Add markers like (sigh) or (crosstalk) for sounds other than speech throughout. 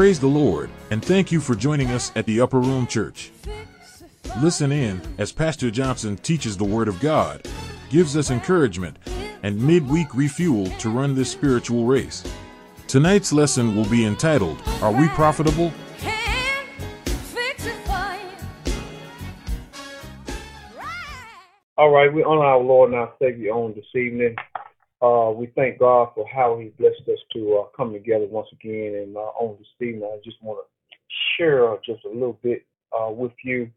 Praise the Lord, and thank you for joining us at the Upper Room Church. Listen in as Pastor Johnson teaches the Word of God, gives us encouragement, and midweek refuel to run this spiritual race. Tonight's lesson will be entitled, Are We Profitable? All right, we honor our Lord and our Savior on this evening. Uh, we thank God for how He blessed us to uh, come together once again. And uh, on this evening, I just want to share just a little bit uh, with you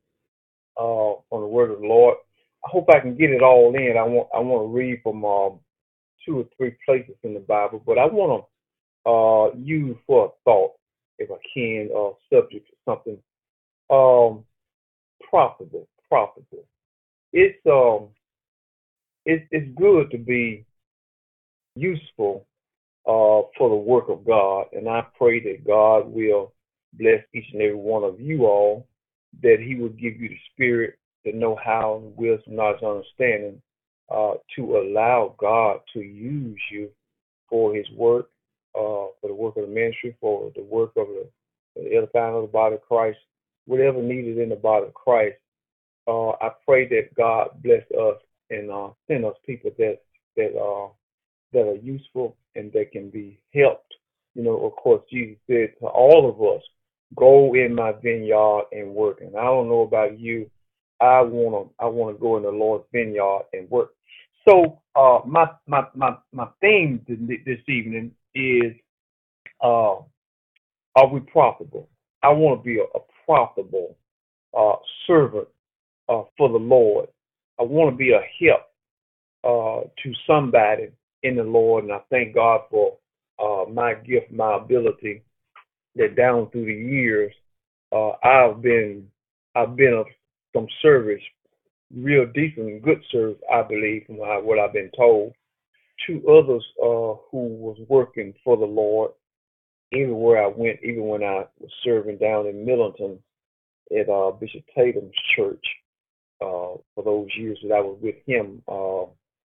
uh, on the Word of the Lord. I hope I can get it all in. I want I want to read from um, two or three places in the Bible, but I want to uh, use for a thought, if I can, uh, subject or something um, profitable. Profitable. It's um, it's it's good to be useful uh, for the work of God. And I pray that God will bless each and every one of you all, that He will give you the spirit, to know how, wisdom, knowledge, understanding, uh, to allow God to use you for His work, uh, for the work of the ministry, for the work of the, the edifying of the body of Christ, whatever needed in the body of Christ. Uh, I pray that God bless us and uh, send us people that that uh, that are useful and that can be helped. You know, of course, Jesus said to all of us, "Go in my vineyard and work." And I don't know about you, I wanna I wanna go in the Lord's vineyard and work. So, uh, my my my my theme this evening is, uh, are we profitable? I want to be a, a profitable uh, servant uh, for the Lord. I want to be a help uh, to somebody in the Lord, and I thank God for uh, my gift, my ability. That down through the years, uh, I've been I've been of some service, real decent good service, I believe, from what I've been told, to others uh, who was working for the Lord, even where I went, even when I was serving down in Millington at uh, Bishop Tatum's church. Uh, for those years that I was with him, uh,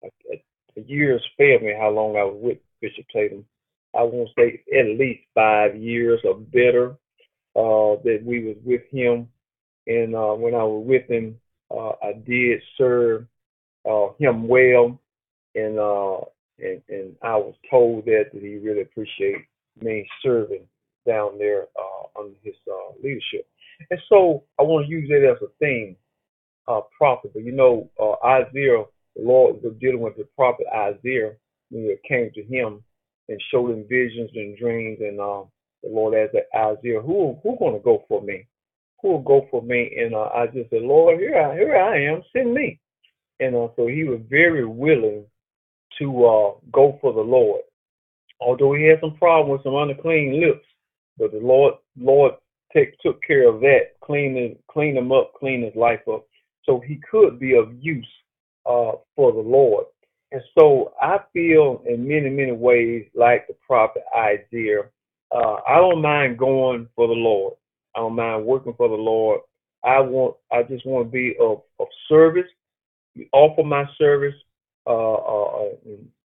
at the years failed me how long I was with Bishop Tatum. I won't say at least five years or better uh, that we was with him. And uh, when I was with him, uh, I did serve uh, him well, and, uh, and and I was told that, that he really appreciated me serving down there uh, under his uh, leadership. And so I want to use that as a theme, uh, prophet. But you know, uh, Isaiah the Lord was dealing with the prophet Isaiah when it came to him and showed him visions and dreams. And uh, the Lord asked Isaiah, "Who who going to go for me? Who will go for me?" And uh, I just said, "Lord, here I here I am. Send me." And uh, so he was very willing to uh, go for the Lord, although he had some problem with some unclean lips. But the Lord Lord take, took care of that, clean his, clean him up, clean his life up, so he could be of use uh, for the Lord. And so I feel in many, many ways like the prophet Isaiah. Uh, I don't mind going for the Lord. I don't mind working for the Lord. I want, I just want to be of, of service, offer my service, uh, uh,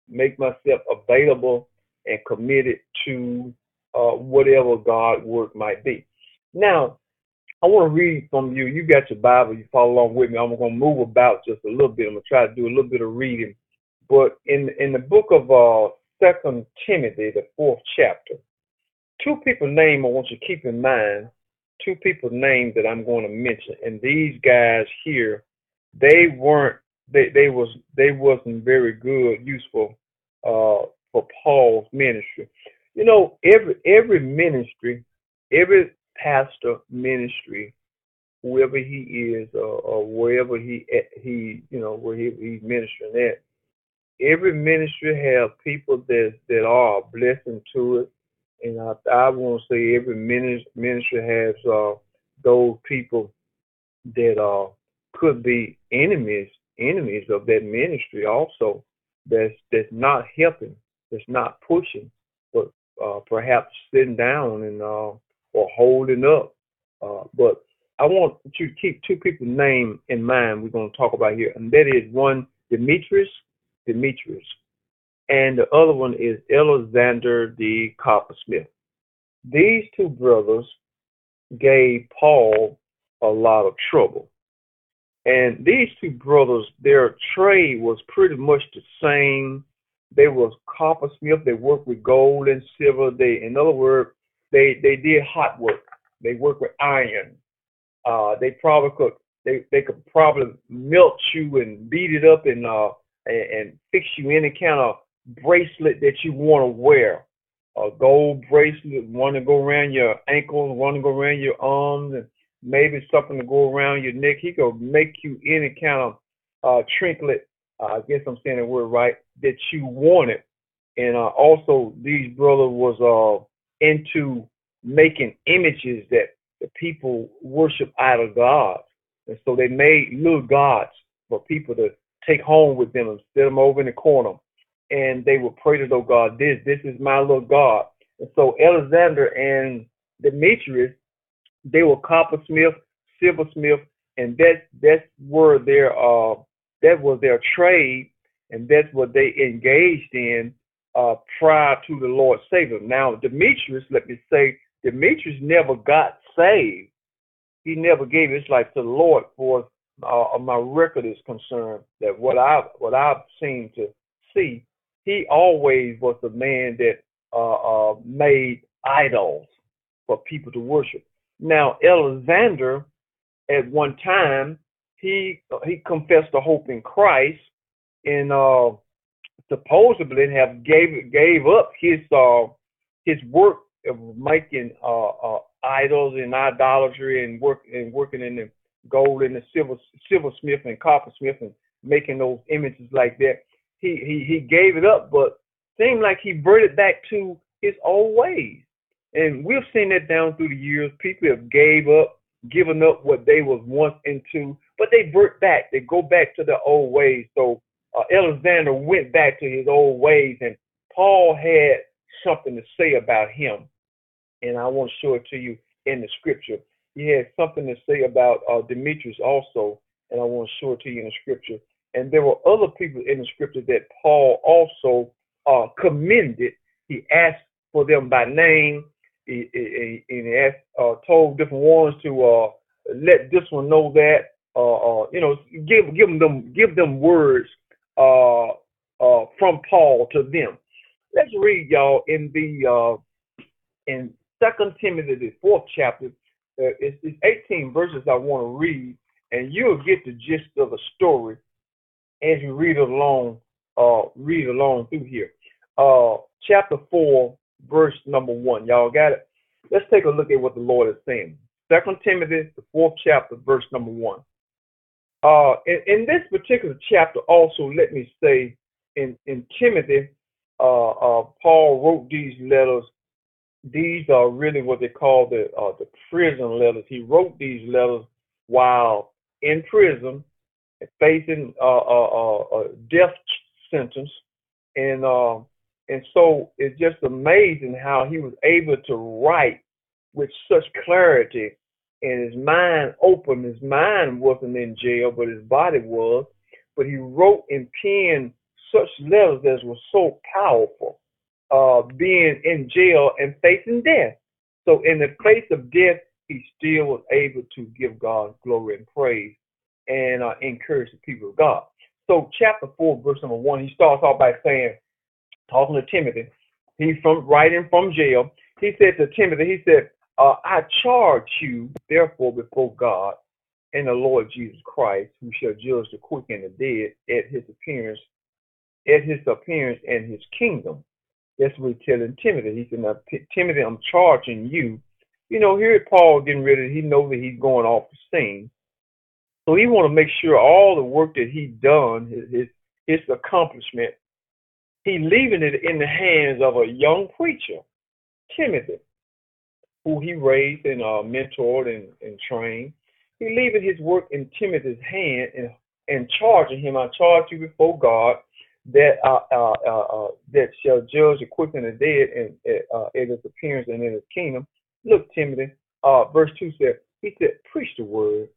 make myself available and committed to uh, whatever God work might be. Now, I want to read from you. You got your Bible. You follow along with me. I'm going to move about just a little bit. I'm going to try to do a little bit of reading. But in in the book of uh, Second Timothy, the fourth chapter, two people name I want you to keep in mind. Two people names that I'm going to mention, and these guys here, they weren't. They they was they wasn't very good, useful uh, for Paul's ministry. You know, every every ministry, every pastor ministry, whoever he is, or, or wherever he he you know where he, he's ministering at. Every ministry have people that that are a blessing to it, and I, I want to say every ministry has uh, those people that uh, could be enemies enemies of that ministry also. That's that's not helping, that's not pushing, but uh, perhaps sitting down and uh, or holding up. Uh, but I want you to keep two people's name in mind we're going to talk about here, and that is one Demetrius, Demetrius, and the other one is Alexander the Coppersmith. these two brothers gave Paul a lot of trouble. And these two brothers, their trade was pretty much the same. They was coppersmith. They worked with gold and silver. They, in other words, they they did hot work. They worked with iron. Uh, they probably could they they could probably melt you and beat it up and uh and, and fix you any kind of bracelet that you want to wear. A gold bracelet, one to go around your ankles, one to go around your arms, and maybe something to go around your neck. He could make you any kind of uh, trinket. Uh, I guess I'm saying the word right that you wanted. And uh, also, these brother was uh, into making images that the people worship idol gods, and so they made little gods for people to take home with them and set them over in the corner. And they would pray to those God, this, this is my little God. And so Alexander and Demetrius they were coppersmith, silversmith, and that's that's where their uh that was their trade, and that's what they engaged in uh prior to the Lord them. Now Demetrius, let me say, Demetrius never got saved. He never gave his life to the Lord for uh, my record is concerned. That what I what I've seen to see, he always was the man that uh, uh, made idols for people to worship. Now, Alexander, at one time, he he confessed the hope in Christ, and uh, supposedly have gave gave up his uh, his work of making uh, uh, idols and idolatry and work and working in the gold and the silver silversmith and coppersmith and making those images like that. He he he gave it up, but seemed like he reverted back to his old ways. And we've seen that down through the years. People have gave up, given up what they was once into, but they vert back. They go back to their old ways. So uh, Alexander went back to his old ways, and Paul had something to say about him. And I want to show it to you in the scripture. He had something to say about uh, Demetrius also, and I want to show it to you in the scripture. And there were other people in the scripture that Paul also uh, commended. He asked for them by name he, he, he asked, uh, told different ones to uh, let this one know that, uh, uh, you know, give give them give them words uh, uh, from Paul to them. Let's read y'all in the uh, in Second Timothy, the fourth chapter. Uh, it's, it's 18 verses I want to read, and you'll get the gist of the story as you read along. Uh, read along through here. Uh, chapter four, verse number one. Y'all got it? Let's take a look at what the Lord is saying. Second Timothy, the fourth chapter, verse number one. Uh, in, in, this particular chapter, also let me say, in in Timothy, uh, uh, Paul wrote these letters. These are really what they call the uh, the prison letters. He wrote these letters while in prison, facing uh, uh, a death sentence, and and so it's just amazing how he was able to write with such clarity and his mind open. His mind wasn't in jail, but his body was. But he wrote and penned such letters that were so powerful, uh, being in jail and facing death. So in the face of death, he still was able to give God glory and praise and uh, encourage the people of God. So chapter 4, verse number 1, he starts off by saying, talking to Timothy. He's from writing from jail. He said to Timothy, he said, uh, I charge you, therefore, before God and the Lord Jesus Christ, who shall judge the quick and the dead at his appearance, at his appearance and his kingdom. That's what he's telling Timothy. He said, Timothy, I'm charging you. You know, here Paul getting ready, he knows that he's going off the scene. So he want to make sure all the work that he done, his, his, his accomplishment, he leaving it in the hands of a young preacher, Timothy, who he raised and uh, mentored and, and trained. He leaving his work in Timothy's hand and, and charging him, I charge you before God that uh, uh, uh, uh that shall judge the quick and the dead and uh, in his appearance and in his kingdom. Look, Timothy, uh, verse 2 said, he said, preach the word.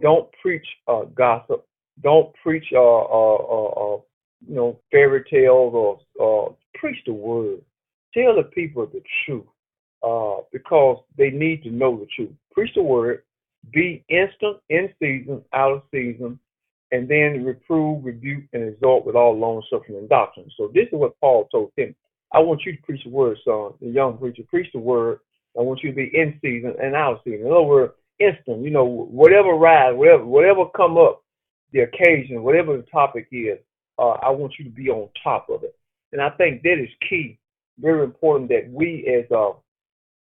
Don't preach uh, gossip. Don't preach uh, uh, uh, uh you know, fairy tales or uh, preach the word. Tell the people the truth. Uh, because they need to know the truth. Preach the word, be instant, in season, out of season, and then reprove, rebuke, and exhort with all long suffering and doctrine. So this is what Paul told Timothy. I want you to preach the word, son, the young preacher. Preach the word. I want you to be in season and out of season. In other words, instant. You know, whatever rise, whatever, whatever come up, the occasion, whatever the topic is, uh, I want you to be on top of it. And I think that is key, very important that we as uh,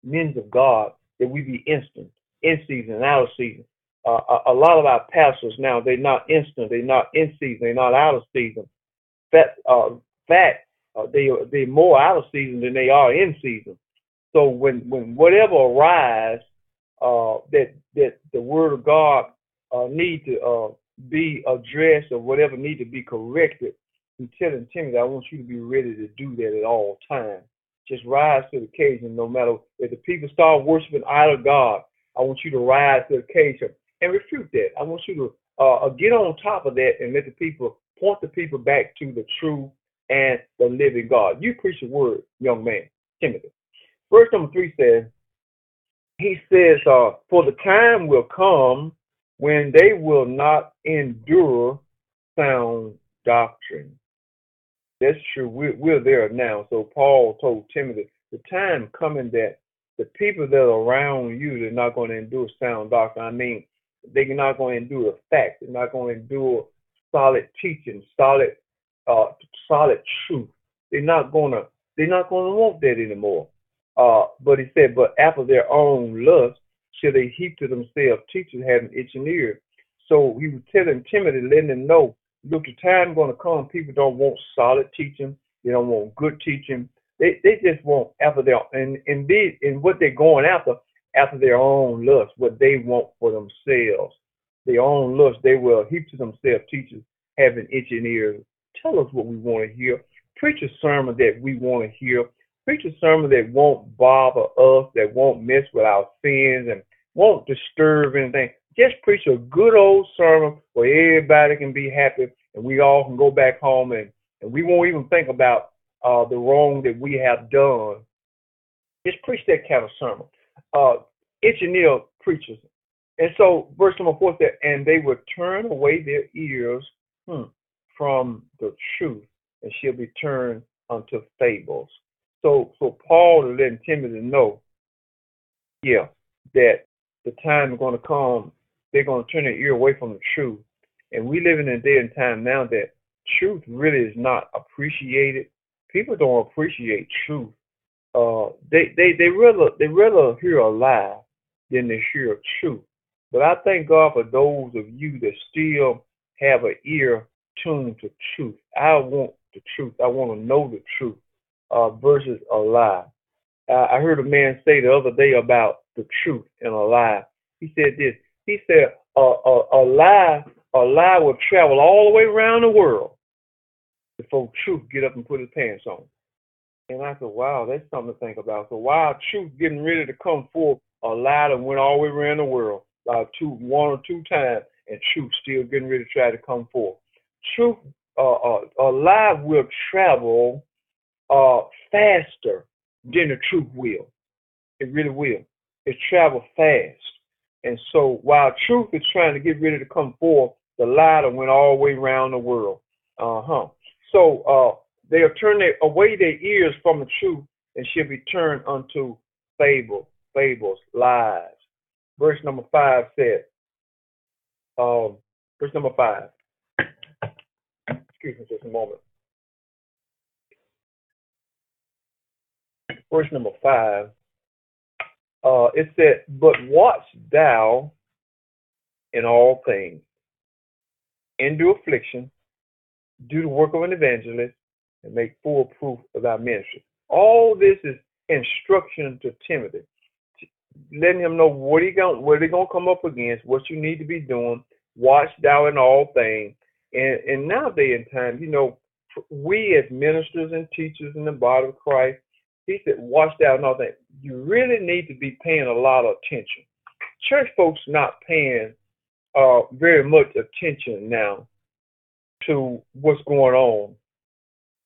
men of God, that we be instant, in season and out of season. Uh, a, a, lot of our pastors now, they're not instant, they're not in season, they're not out of season. That, uh, fact, uh, they, they're more out of season than they are in season. So when, when whatever arises, uh, that, that the word of God uh, need to uh, be addressed or whatever need to be corrected, I'm telling Timothy, I want you to be ready to do that at all times. Just rise to the occasion, no matter if the people start worshiping idol God. I want you to rise to the occasion and refute that. I want you to uh, uh, get on top of that and let the people point the people back to the true and the living God. You preach the word, young man, Timothy. Verse number three says, he says, uh, for the time will come when they will not endure sound doctrine. That's true. We're, we're there now. So Paul told Timothy, the time coming that the people that are around you, they're not going to endure sound doctrine. I mean, they're not going to endure the facts. They're not going to endure solid teaching, solid, uh, solid truth. They're not going to. They're not going to want that anymore. Uh, but he said, but after their own lust, shall they heap to themselves teachers having itching ears. So he was telling Timothy, letting him know, look, the time going to come. People don't want solid teaching. They don't want good teaching. They they just want after their and and indeed in what they're going after after their own lust, what they want for themselves. Their own lust, they will heap to themselves teachers having ears. Tell us what we want to hear. Preach a sermon that we want to hear. Preach a sermon that won't bother us, that won't mess with our sins and won't disturb anything. Just preach a good old sermon where everybody can be happy and we all can go back home and, and we won't even think about uh, the wrong that we have done. Just preach that kind of sermon. Uh, engineer preachers. And so, verse number four said, and they would turn away their ears hmm, from the truth and shall be turned unto fables. So, so Paul is letting Timothy know, yeah, that the time is going to come. They're going to turn their ear away from the truth. And we live in a day and time now that truth really is not appreciated people don't appreciate truth. Uh, they they they rather they rather hear a lie than they hear truth. But I thank God for those of you that still have an ear tuned to truth. I want the truth. I want to know the truth uh, versus a lie. I heard a man say the other day about the truth and a lie. He said this. He said a, a, a lie a lie will travel all the way around the world before truth get up and put his pants on. And I said, wow, that's something to think about. So while truth getting ready to come forth, a lie that went all the way around the world, about two, one or two times, and truth still getting ready to try to come forth. Truth, uh, uh, a lie will travel uh, faster than the truth will. It really will. It travel fast. And so while truth is trying to get ready to come forth, the lie went all the way around the world. Uh huh. So uh, they'll turn their, away their ears from the truth and shall be turned unto fable, fables, lies. Verse number five says, um, verse number five. Excuse me just a moment. Verse number five. Uh, it said, But watch thou in all things, endure affliction, do the work of an evangelist, and make full proof of our ministry. All this is instruction to Timothy, letting him know what he going what he gonna come up against, what you need to be doing. Watch thou in all things. And and nowadays in time, you know, we as ministers and teachers in the body of Christ, he said, watch thou in all things. You really need to be paying a lot of attention. Church folks not paying uh, very much attention now to what's going on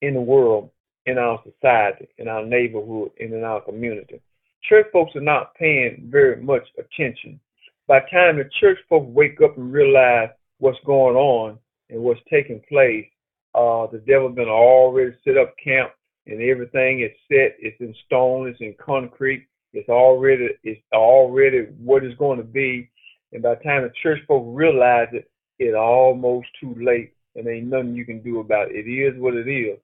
in the world, in our society, in our neighborhood, and in our community. church folks are not paying very much attention. By the time the church folks wake up and realize what's going on and what's taking place, uh, the devil has been already set up camp and everything is set. It's in stone. It's in concrete. It's already it's already what it's going to be. And by the time the church folk realize it, it's almost too late, and ain't nothing you can do about it. It is what it is.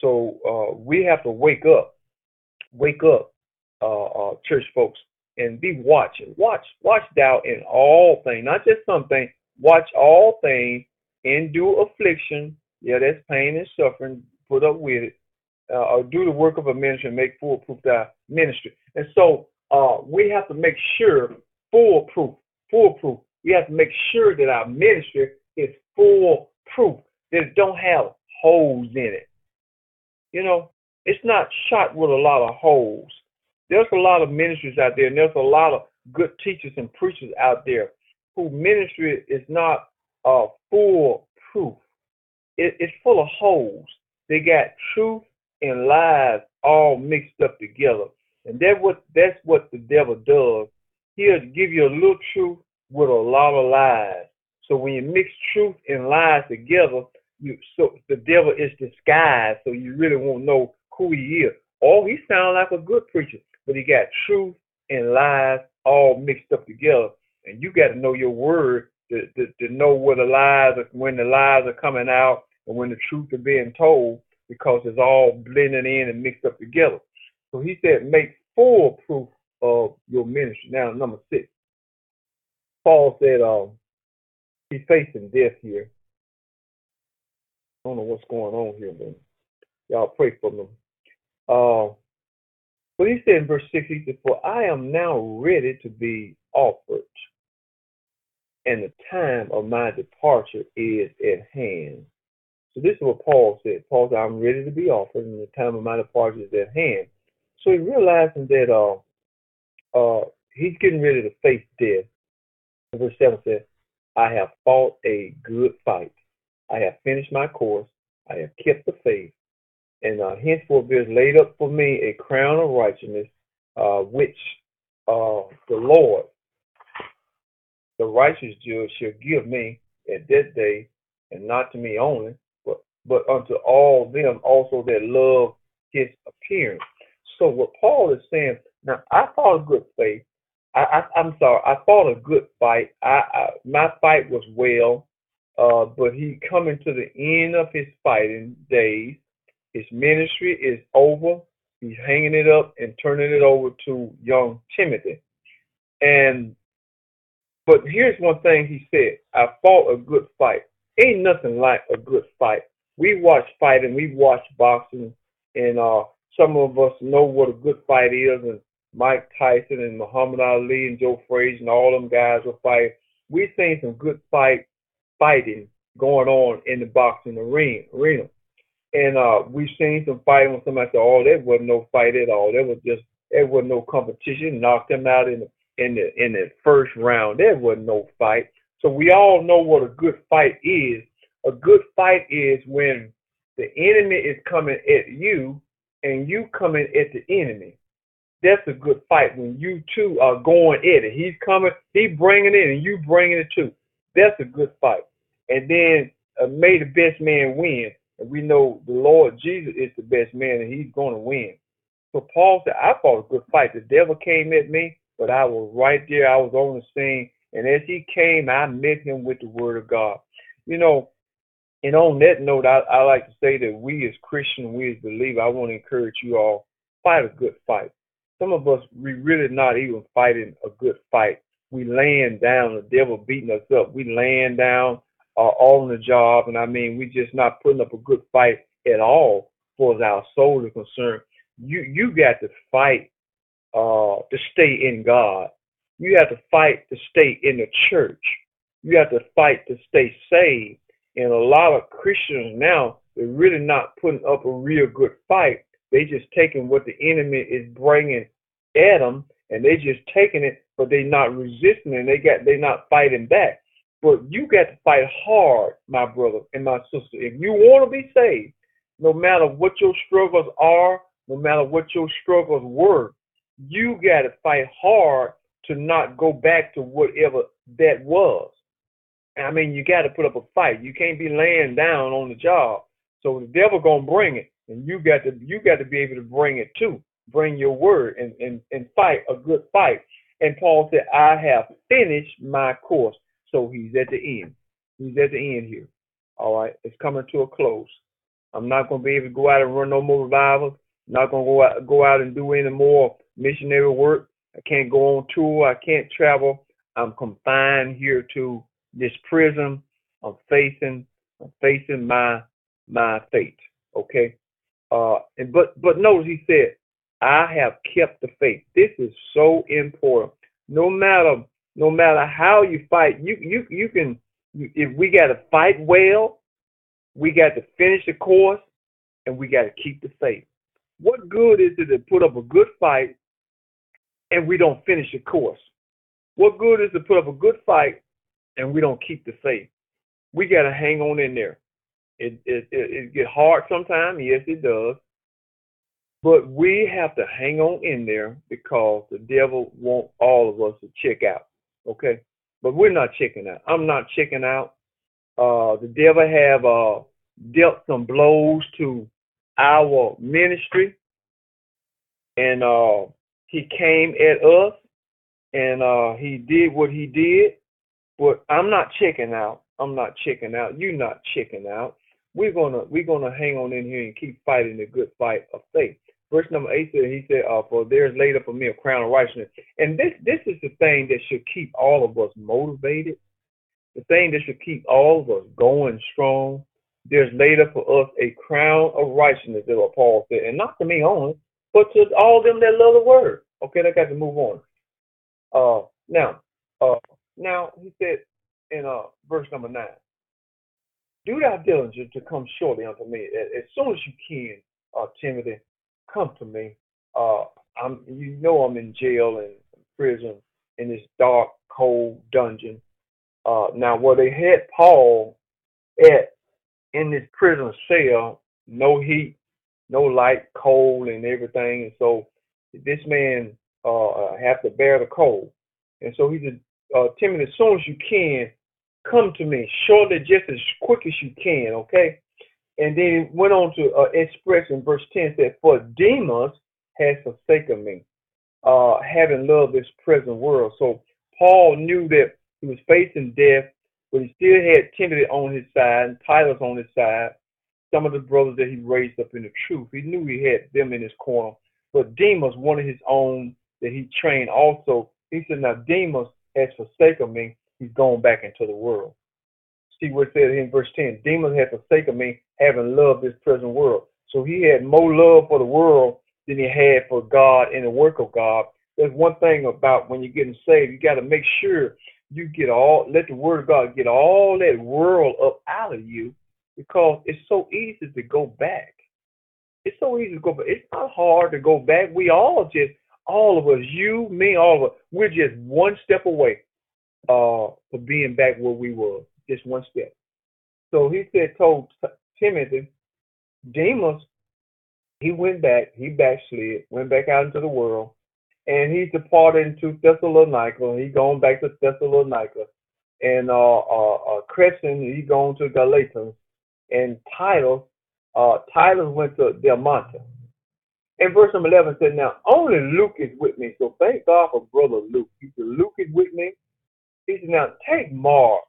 So uh, we have to wake up, wake up, uh, uh, church folks, and be watching. Watch, watch thou in all things, not just something. Watch all things, endure affliction. Yeah, that's pain and suffering. Put up with it. Uh, or do the work of a ministry and make full proof that ministry. And so uh, we have to make sure full proof, full proof. We have to make sure that our ministry is full proof, that don't have holes in it. You know, it's not shot with a lot of holes. There's a lot of ministries out there, and there's a lot of good teachers and preachers out there who ministry is not uh, full proof. It, it's full of holes. They got truth and lies all mixed up together. And that what that's what the devil does. He'll give you a little truth with a lot of lies. So when you mix truth and lies together, you so the devil is disguised, so you really won't know who he is. Oh, he sounds like a good preacher, but he got truth and lies all mixed up together. And you got to know your word to, to, to know where the lies are, when the lies are coming out and when the truth is being told, because it's all blending in and mixed up together. So he said, make full proof of your ministry. Now, number six, Paul said um, he's facing death here. I don't know what's going on here, but y'all pray for him. Uh, but he said in verse 6, he said, For I am now ready to be offered, and the time of my departure is at hand. So this is what Paul said. Paul said, I'm ready to be offered, and the time of my departure is at hand. So he's realizing that uh, uh, he's getting ready to face death. Verse 7 says, I have fought a good fight. I have finished my course. I have kept the faith. And uh, henceforth there is laid up for me a crown of righteousness, uh, which uh, the Lord, the righteous judge, shall give me at that day, and not to me only, but, unto all them also that love his appearance. So what Paul is saying, now I fought a good faith. I, I am sorry, I fought a good fight. I, I my fight was well, uh, but he coming to the end of his fighting days. His ministry is over. He's hanging it up and turning it over to young Timothy. And but here's one thing he said: I fought a good fight. Ain't nothing like a good fight. We watch fighting, we watch boxing, and uh, some of us know what a good fight is, and Mike Tyson and Muhammad Ali and Joe Frazier and all them guys will fight. We've seen some good fight fighting going on in the boxing arena. arena. And uh, we've seen some fighting when somebody said, "Oh, there wasn't no fight at all. There was just there wasn't no competition. Knocked them out in the in the in the first round. There wasn't no fight." So we all know what a good fight is. A good fight is when the enemy is coming at you and you coming at the enemy. That's a good fight when you two are going at it. He's coming, he bringing it, and you bringing it too. That's a good fight. And then uh, may the best man win. And we know the Lord Jesus is the best man, and he's going to win. So Paul said, I fought a good fight. The devil came at me, but I was right there. I was on the scene. And as he came, I met him with the word of God. You know, and on that note, I, I like to say that we as Christians, we as believers, I want to encourage you all, fight a good fight. Some of us, we really not even fighting a good fight. We laying down, the devil beating us up. We laying down uh, all on the job, and I mean, we just not putting up a good fight at all for our soul is concerned. You you got to fight uh, to stay in God. You have to fight to stay in the church. You have to fight to stay saved. And a lot of Christians now, they're really not putting up a real good fight. They just taking what the enemy is bringing at them, and they just taking it, but they not resisting, and they got they not fighting back. But you got to fight hard, my brother and my sister. If you want to be saved, no matter what your struggles are, no matter what your struggles were, you got to fight hard to not go back to whatever that was. I mean, you got to put up a fight. You can't be laying down on the job. So the devil gonna bring it, and you got to you got to be able to bring it too. Bring your word and and and fight a good fight. And Paul said, "I have finished my course." So he's at the end. He's at the end here. All right, it's coming to a close. I'm not gonna be able to go out and run no more revivals. Not gonna go out go out and do any more missionary work. I can't go on tour. I can't travel. I'm confined here to this prison. I'm facing I'm facing my my fate. Okay. Uh and but but notice he said, I have kept the faith. This is so important. No matter no matter how you fight, you you you can if we gotta fight well, we got to finish the course and we got to keep the faith. What good is it to put up a good fight and we don't finish the course? What good is to put up a good fight and we don't keep the faith? We got to hang on in there. It it it, it get hard sometimes, yes it does. But we have to hang on in there because the devil want all of us to check out. Okay? But we're not checking out. I'm not checking out. Uh, the devil have uh, dealt some blows to our ministry, and uh, he came at us, and uh, he did what he did. But I'm not checking out. I'm not checking out. You're not checking out. We're gonna we're gonna hang on in here and keep fighting the good fight of faith. Verse number eight said, he said, uh, "For there is laid up for me a crown of righteousness." And this this is the thing that should keep all of us motivated. The thing that should keep all of us going strong. There's laid up for us a crown of righteousness, is what Paul said, and not to me only, but to all them that love the word. Okay, I got to move on. Uh, now, uh, now he said in uh verse number nine, "Do thy diligence to come shortly unto me, as, as soon as you can, uh, Timothy." come to me. Uh, I'm, you know, I'm in jail and prison in this dark, cold dungeon. Uh, now, where they had Paul at in this prison cell, no heat, no light, cold, and everything, and so this man uh have to bear the cold. And so he uh, Timothy, as soon as you can, come to me, shortly, just as quick as you can, okay? And then he went on to uh, express in verse 10 said, For Demas has forsaken me, uh, having loved this present world. So Paul knew that he was facing death, but he still had Timothy on his side and Titus on his side. Some of the brothers that he raised up in the truth, he knew he had them in his corner. But Demas, one of his own that he trained also, he said, Now Demas has forsaken me. He's gone back into the world see what it says in verse 10 Demas have forsaken me, having loved this present world. So he had more love for the world than he had for God and the work of God. There's one thing about when you're getting saved, you got to make sure you get all, let the word of God get all that world up out of you because it's so easy to go back. It's so easy to go back. It's not hard to go back. We all just, all of us, you, me, all of us, we're just one step away uh, from being back where we were just one step. So he said, told Timothy, Demas, he went back, he backslid, went back out into the world, and he departed into Thessalonica. He gone back to Thessalonica, and uh, uh, uh Crescens, he gone to Galatia, and Titus, uh, Titus went to Dalmatia. And verse number 11 said, Now only Luke is with me. So thank God for brother Luke. He said, Luke is with me. He said, Now take Mark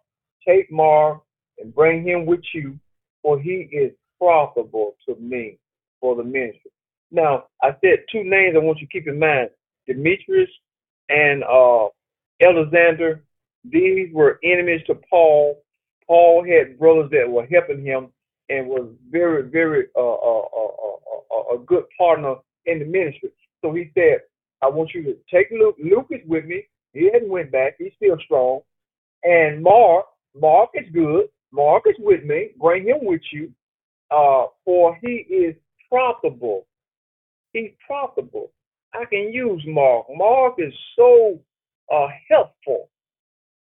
Take Mark and bring him with you, for he is profitable to me for the ministry. Now, I said two names I want you to keep in mind Demetrius and uh, Alexander. These were enemies to Paul. Paul had brothers that were helping him and was very, very uh uh, uh, uh, a good partner in the ministry. So he said, I want you to take Luke. Luke is with me. He hadn't went back. He's still strong. And Mark, Mark is good. Mark is with me. Bring him with you. Uh, for he is profitable. He's profitable. I can use Mark. Mark is so uh, helpful.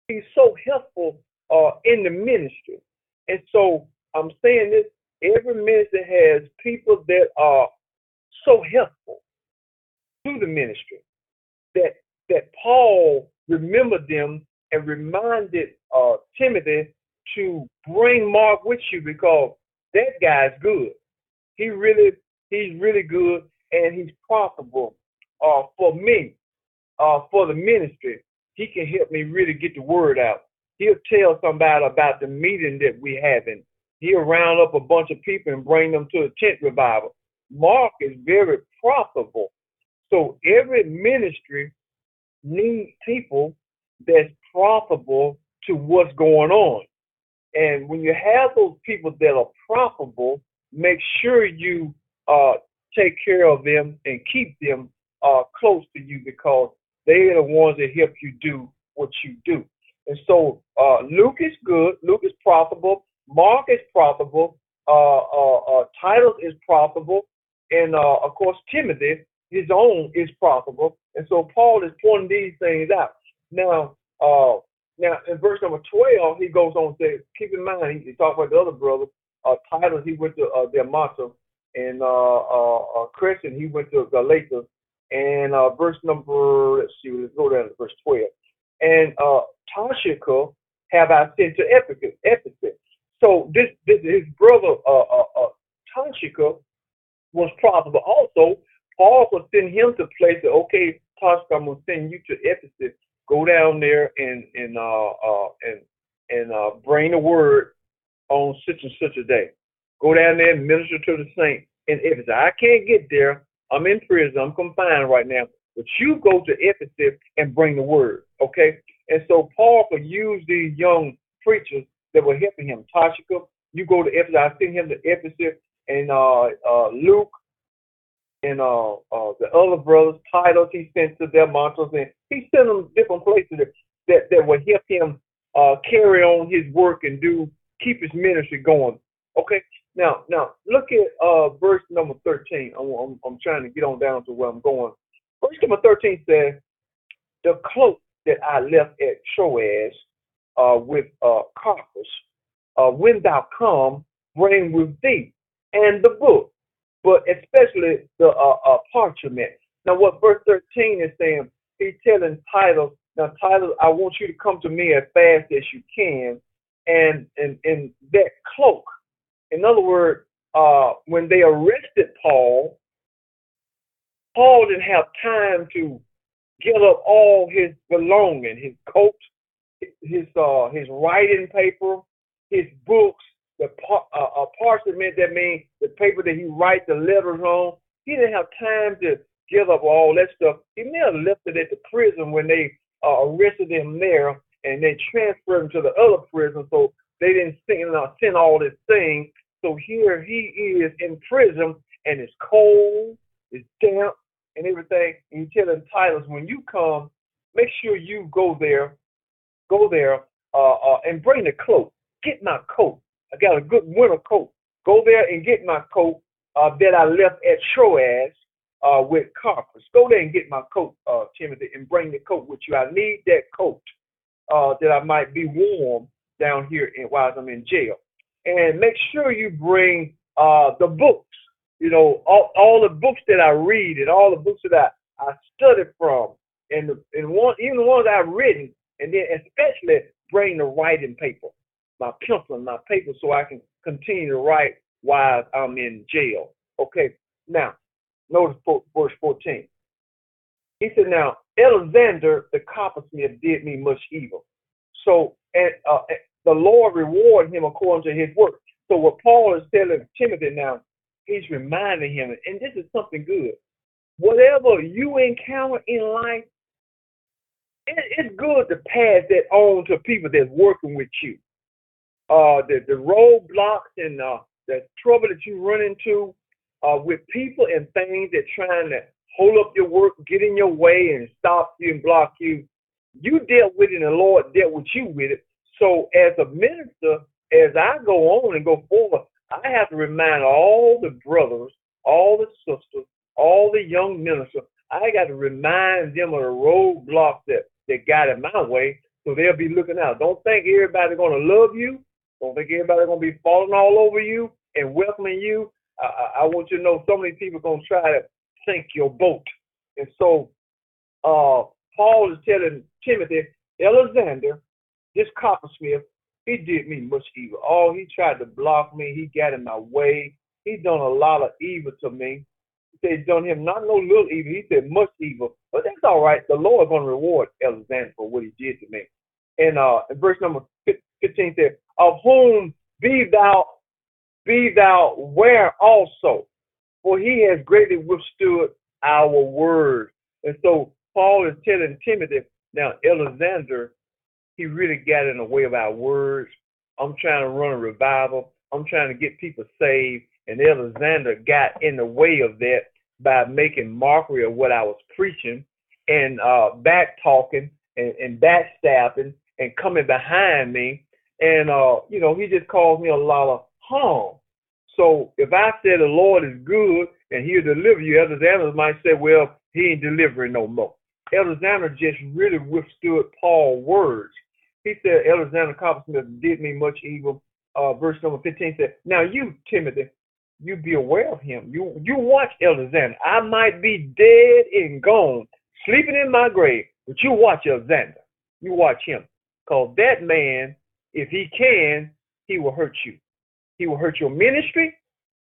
He's so helpful uh, in the ministry. And so I'm saying this every ministry has people that are so helpful to the ministry. That that Paul remembered them and reminded uh, Timothy to bring Mark with you because that guy's good. He really, he's really good and he's profitable uh, for me, uh, for the ministry. He can help me really get the word out. He'll tell somebody about the meeting that we're having. He'll round up a bunch of people and bring them to a tent revival. Mark is very profitable. So every ministry needs people that's profitable to what's going on. And when you have those people that are profitable, make sure you uh, take care of them and keep them uh, close to you because they are the ones that help you do what you do. And so uh, Luke is good. Luke is profitable. Mark is profitable. Uh, uh, uh Titus is profitable. And uh, of course, Timothy, his own, is profitable. And so Paul is pointing these things out. Now, uh, now in verse number 12, he goes on to say, keep in mind, he, he talks about the other brother, uh, Titus, he went to uh, and uh, uh, uh, Crescens, he went to Galatia. And uh, verse number, let's see, let's go down to verse 12. And uh, have I sent to. Ephesus. So this, this his brother uh, uh, uh, Tychicus was profitable. Also, Paul was send him to places. Okay, Tychicus, I'm gonna send you to Ephesus. Go down there and and uh, uh and and uh, bring the word on such and such a day. Go down there and minister to the saints in Ephesus. I can't get there. I'm in prison. I'm confined right now. But you go to Ephesus and bring the word. Okay? And so Paul could use these young preachers that were helping him. Tychicus, you go to Ephesus. I sent him to Ephesus and uh, uh, Luke and uh, uh, the other brothers, Titus, he sent to their mantles, and he sent them different places that, that, that would help him uh, carry on his work and do keep his ministry going. Okay, now now look at uh, verse number thirteen. I'm, I'm, I'm trying to get on down to where I'm going. Verse number thirteen says, "The cloak that I left at Troas uh, with uh, Carpus, uh, when thou come, bring with thee, and the book, but especially the uh, uh, parchment. Now, what verse 13 is saying, he's telling Titus, now, Titus, I want you to come to me as fast as you can, and and and that cloak. In other words, uh, when they arrested Paul, Paul didn't have time to get up all his belonging, his coat, his uh, his writing paper, his books, the par- uh, uh, parchment that means the paper that he writes the letters on. He didn't have time to give up all that stuff. He may have left it at the prison when they uh, arrested him there, and they transferred him to the other prison, so they didn't send, uh, send all this thing. So here he is in prison, and it's cold, it's damp, and everything. And you tell Titus, when you come, make sure you go there, go there, uh, uh, and bring the cloak. Get my coat. I got a good winter coat. Go there and get my coat uh, that I left at Troas uh, with Carpus. Go there and get my coat, uh, Timothy, and bring the coat with you. I need that coat uh, that I might be warm down here in, while I'm in jail. And make sure you bring uh, the books you know, all, all the books that I read and all the books that I, I studied from, and the, and one even the ones I've written, and then especially bring the writing paper, my pencil and my paper, so I can continue to write while I'm in jail. Okay, now notice verse 14. He said, "Now Alexander the coppersmith did me much evil, so and uh, the Lord reward him according to his work." So what Paul is telling Timothy now, he's reminding him, and this is something good. Whatever you encounter in life, it, it's good to pass that on to people that's working with you. Uh, the the roadblocks and uh, the trouble that you run into uh, with people and things that trying to hold up your work, get in your way, and stop you and block you. You dealt with it, and the Lord dealt with you with it. So, as a minister, as I go on and go forward, I have to remind all the brothers, all the sisters, all the young ministers, I got to remind them of the roadblocks that, that got in my way so they'll be looking out. Don't think everybody's going to love you. Don't think everybody's going to be falling all over you and welcoming you. I, I want you to know so many people are going to try to sink your boat. And so uh, Paul is telling Timothy, Alexander, this coppersmith, he did me much evil. Oh, he tried to block me. He got in my way. He done a lot of evil to me. Said, done him not no little evil. He said much evil. But that's all right. The Lord to reward Alexander for what he did to me. And uh, in verse number 15 says, Of whom be thou, be thou where also, for he has greatly withstood our word. And so Paul is telling Timothy, now Alexander, he really got in the way of our words. I'm trying to run a revival. I'm trying to get people saved. And Alexander got in the way of that by making mockery of what I was preaching and uh, back talking and, and backstabbing and coming behind me. And, uh, you know, he just caused me a lot of harm. So if I say the Lord is good and he'll deliver you, Alexander might say, well, he ain't delivering no more. Alexander just really withstood Paul's words. He said, Alexander Coppersmith did me much evil. Uh, verse number 15 said, Now you, Timothy, you be aware of him. You you watch Alexander. I might be dead and gone, sleeping in my grave, but you watch Alexander. You watch him. Because that man, if he can, he will hurt you. He will hurt your ministry.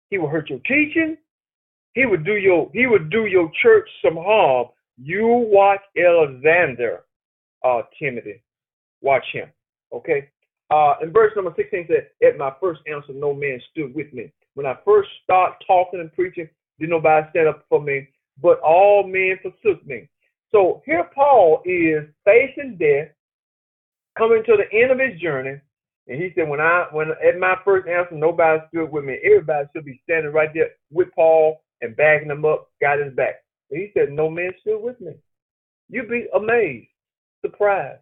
He will hurt your teaching. He would do your he would do your church some harm. You watch Alexander, uh, Timothy. Watch him. Okay. Uh, in verse number 16 said, At my first answer, no man stood with me. When I first start talking and preaching, did nobody stand up for me, but all men forsook me. So here Paul is facing death, coming to the end of his journey, and he said, when I when at my first answer, nobody stood with me. Everybody should be standing right there with Paul and backing him up, got his back. And he said, no man stood with me. You'd be amazed, surprised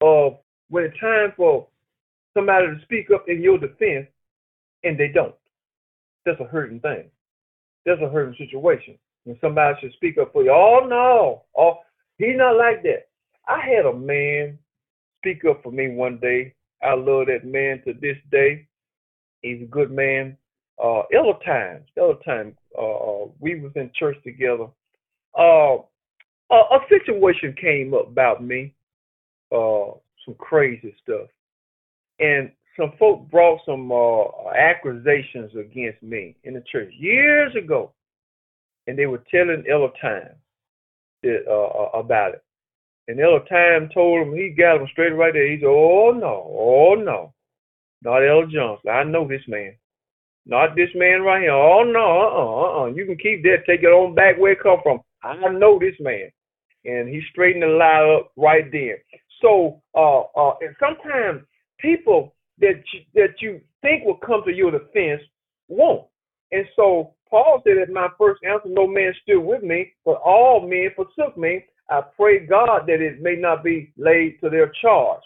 of when it's time for somebody to speak up in your defense and they don't. That's a hurting thing. That's a hurting situation. When somebody should speak up for you. Oh no. Oh he's not like that. I had a man speak up for me one day. I love that man to this day. He's a good man. Uh other times, other time, uh we was in church together. Uh a, a situation came up about me uh, some crazy stuff. And some folk brought some uh, accusations against me in the church years ago, and they were telling Elder Time that, uh, about it. And Elder Time told him he got him straight right there. He said, "Oh no, oh no, not Elder Johnson. I know this man, not this man right here. Oh no, uh, uh, uh. You can keep that. Take it on back where it come from. I know this man." And he straightened the lie up right there. So, uh, uh, and sometimes people that you, that you think will come to your defense won't. And so Paul said, "At my first answer, no man stood with me, but all men forsook me. I pray God that it may not be laid to their charge.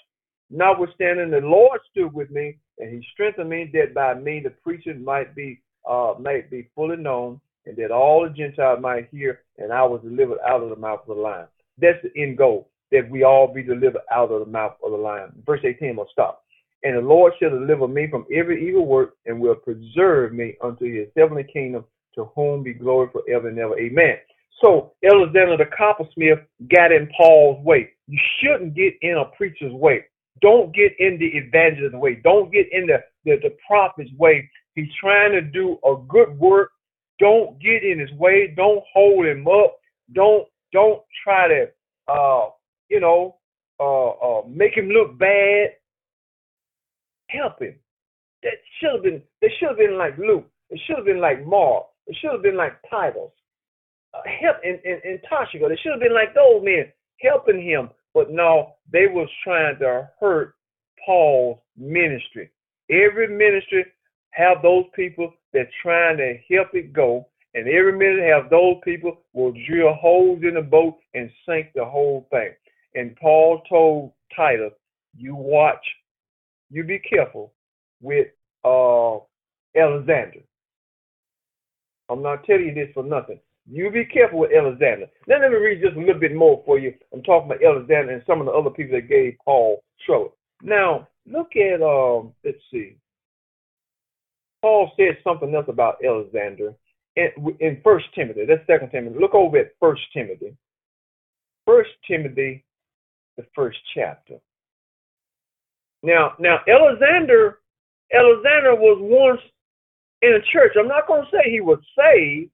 Notwithstanding, the Lord stood with me, and He strengthened me, that by me the preaching might be uh, might be fully known, and that all the Gentiles might hear, and I was delivered out of the mouth of the lion." That's the end goal that we all be delivered out of the mouth of the lion. Verse 18 will stop. And the Lord shall deliver me from every evil work and will preserve me unto his heavenly kingdom, to whom be glory forever and ever. Amen. So Alexander the coppersmith got in Paul's way. You shouldn't get in a preacher's way. Don't get in the evangelist's way. Don't get in the, the, the prophet's way. He's trying to do a good work. Don't get in his way. Don't hold him up. Don't don't try to uh, you know, uh, uh, make him look bad. Help him. That should have been. They should have been like Luke. It should have been like Mark. It should have been like Titus. Uh, help and and, and Tychicus. They should have been like those men helping him. But no, they was trying to hurt Paul's ministry. Every ministry have those people that trying to help it go, and every minute have those people will drill holes in the boat and sink the whole thing. And Paul told Titus, you watch, you be careful with uh, Alexander. I'm not telling you this for nothing. You be careful with Alexander. Now let me read just a little bit more for you. I'm talking about Alexander and some of the other people that gave Paul trouble. Now look at um, let's see. Paul said something else about Alexander in, in First Timothy. That's Second Timothy. Look over at First Timothy First Timothy, the first chapter. Now, now Alexander, Alexander was once in a church. I'm not going to say he was saved.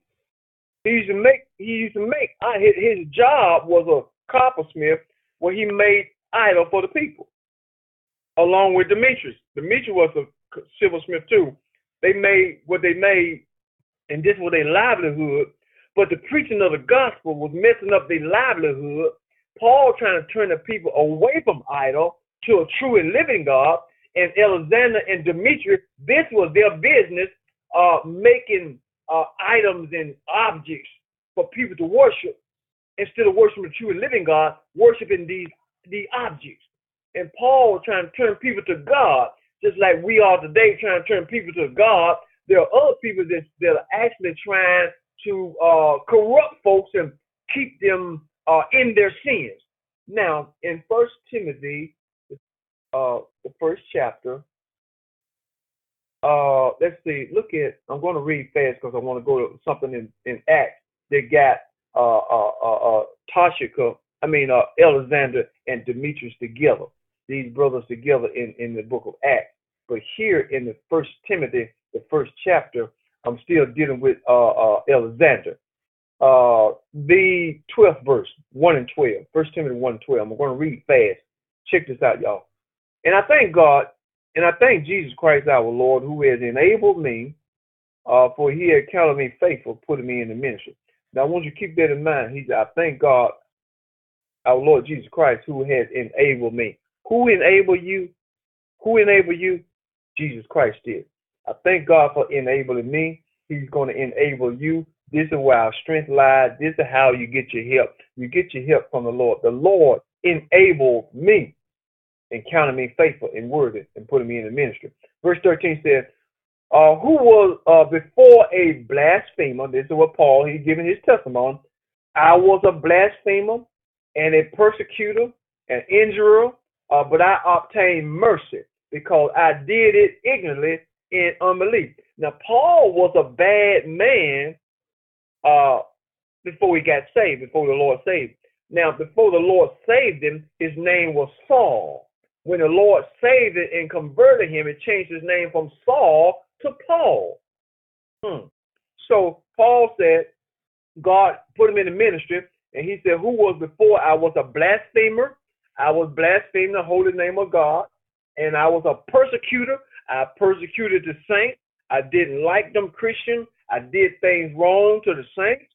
He used to make. He used to make. I, His, his job was a coppersmith, where he made idol for the people, along with Demetrius. Demetrius was a silversmith too. They made what they made, and this was their livelihood. But the preaching of the gospel was messing up their livelihood. Paul trying to turn the people away from idol to a true and living God. And Alexander and Demetrius, this was their business, uh, making uh, items and objects for people to worship instead of worshiping the true and living God, worshiping these the objects. And Paul was trying to turn people to God, just like we are today trying to turn people to God. There are other people that, that are actually trying to uh, corrupt folks and keep them uh, in their sins. Now, in First Timothy, uh, the first chapter, uh, let's see, look at, I'm going to read fast because I want to go to something in, in Acts that got uh, uh, uh, uh I mean, uh, Alexander and Demetrius together, these brothers together in, in the book of Acts. But here in the first Timothy, the first chapter, I'm still dealing with uh, uh, Alexander. Uh, the 12th verse, 1 and 12, First Timothy 1 and 12. I'm going to read fast. Check this out, y'all. And I thank God and I thank Jesus Christ our Lord who has enabled me, uh, for he had counted me faithful, putting me in the ministry. Now I want you to keep that in mind. He I thank God, our Lord Jesus Christ, who has enabled me. Who enabled you? Who enabled you? Jesus Christ did. I thank God for enabling me. He's going to enable you. This is where our strength lies. This is how you get your help. You get your help from the Lord. The Lord enabled me and counted me faithful and worthy and putting me in the ministry. Verse 13 says, uh, who was uh, before a blasphemer, this is what Paul, he's giving his testimony, I was a blasphemer and a persecutor, an injurer, uh, but I obtained mercy because I did it ignorantly in unbelief. Now, Paul was a bad man uh, before he got saved, before the Lord saved. Now, before the Lord saved him, his name was Saul when the Lord saved it and converted him, it changed his name from Saul to Paul. Hmm. So Paul said, God put him in the ministry, and he said, Who was before I was a blasphemer? I was blaspheming the holy name of God, and I was a persecutor. I persecuted the saints. I didn't like them Christians. I did things wrong to the saints,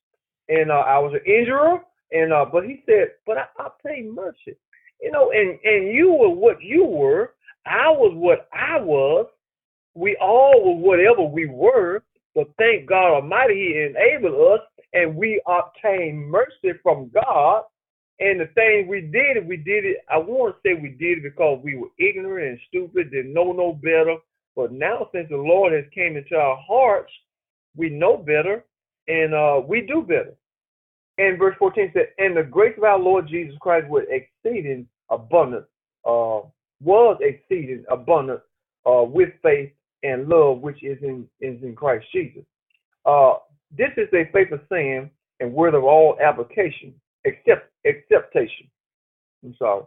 and uh, I was an injurer. And uh, but he said, but I, paid mercy. You know, and and you were what you were. I was what I was. We all were whatever we were. But thank God Almighty, He enabled us, and we obtained mercy from God. And the thing we did, we did it. I want to say we did it because we were ignorant and stupid, didn't know no better. But now, since the Lord has came into our hearts, we know better, and uh, we do better. And verse 14 said, And the grace of our Lord Jesus Christ was exceeding abundant, uh, was exceeding abundant uh, with faith and love which is in is in Christ Jesus. Uh, this is a faithful saying and word of all application, except acceptation. I'm sorry,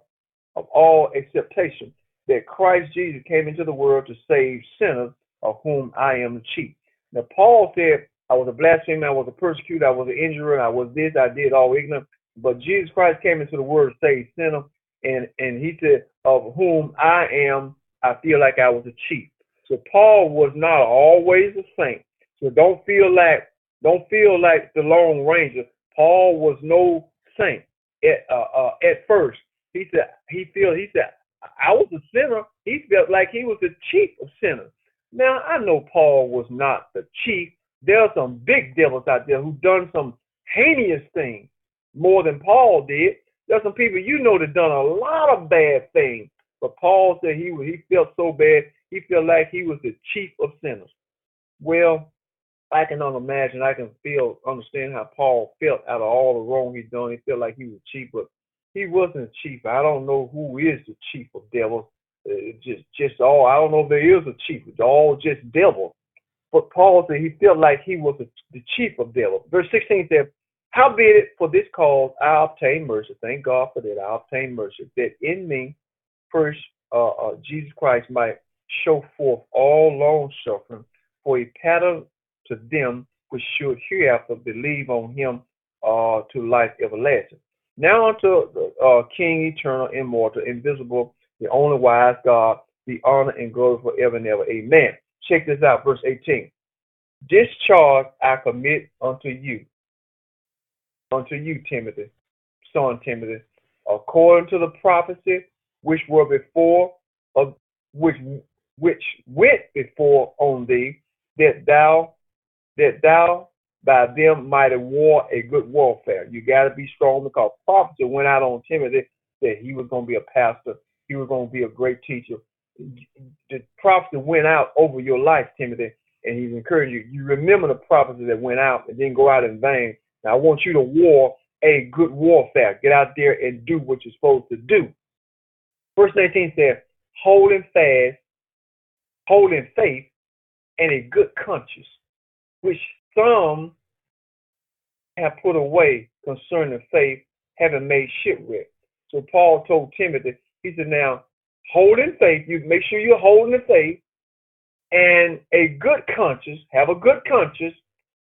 of all acceptation that Christ Jesus came into the world to save sinners, of whom I am the chief. Now Paul said I was a blasphemer, I was a persecutor, I was an injurer, I was this, I did all ignorant. But Jesus Christ came into the world to save sinners, and and he said, of whom I am, I feel like I was a chief. So Paul was not always a saint. So don't feel like don't feel like the Lone Ranger. Paul was no saint at uh, uh, at first. He said he feel he said I was a sinner. He felt like he was the chief of sinners. Now I know Paul was not the chief, there are some big devils out there who done some heinous things more than Paul did. There's some people you know that done a lot of bad things, but Paul said he he felt so bad he felt like he was the chief of sinners. Well, I can imagine, I can feel, understand how Paul felt out of all the wrong he done. He felt like he was chief, but he wasn't chief. I don't know who is the chief of devils. Uh, just, just all. I don't know if there is a chief. It's all just devils. But Paul said he felt like he was the, chief of devils. Verse 16 said, Howbeit, for this cause I obtain mercy. Thank God for that. I obtain mercy. That in me, first, uh, uh, Jesus Christ might show forth all long suffering for a pattern to them which should hereafter believe on him uh, to life everlasting. Now unto the uh, King eternal, immortal, invisible, the only wise God, the honor and glory forever and ever. Amen. Check this out, verse 18. This charge I commit unto you, unto you, Timothy, son Timothy, according to the prophecy which were before, of which which went before on thee, that thou that thou by them might war a good warfare. You got to be strong because prophecy went out on Timothy that he was going to be a pastor, he was going to be a great teacher. The prophecy went out over your life, Timothy, and he's encouraging you. You remember the prophecy that went out and didn't go out in vain. Now I want you to war a good warfare. Get out there and do what you're supposed to do. Verse 19 says, holding fast, holding faith, and a good conscience, which some have put away concerning faith, having made shipwreck. So Paul told Timothy, he said, now, holding faith, you make sure you're holding the faith, and a good conscience, have a good conscience,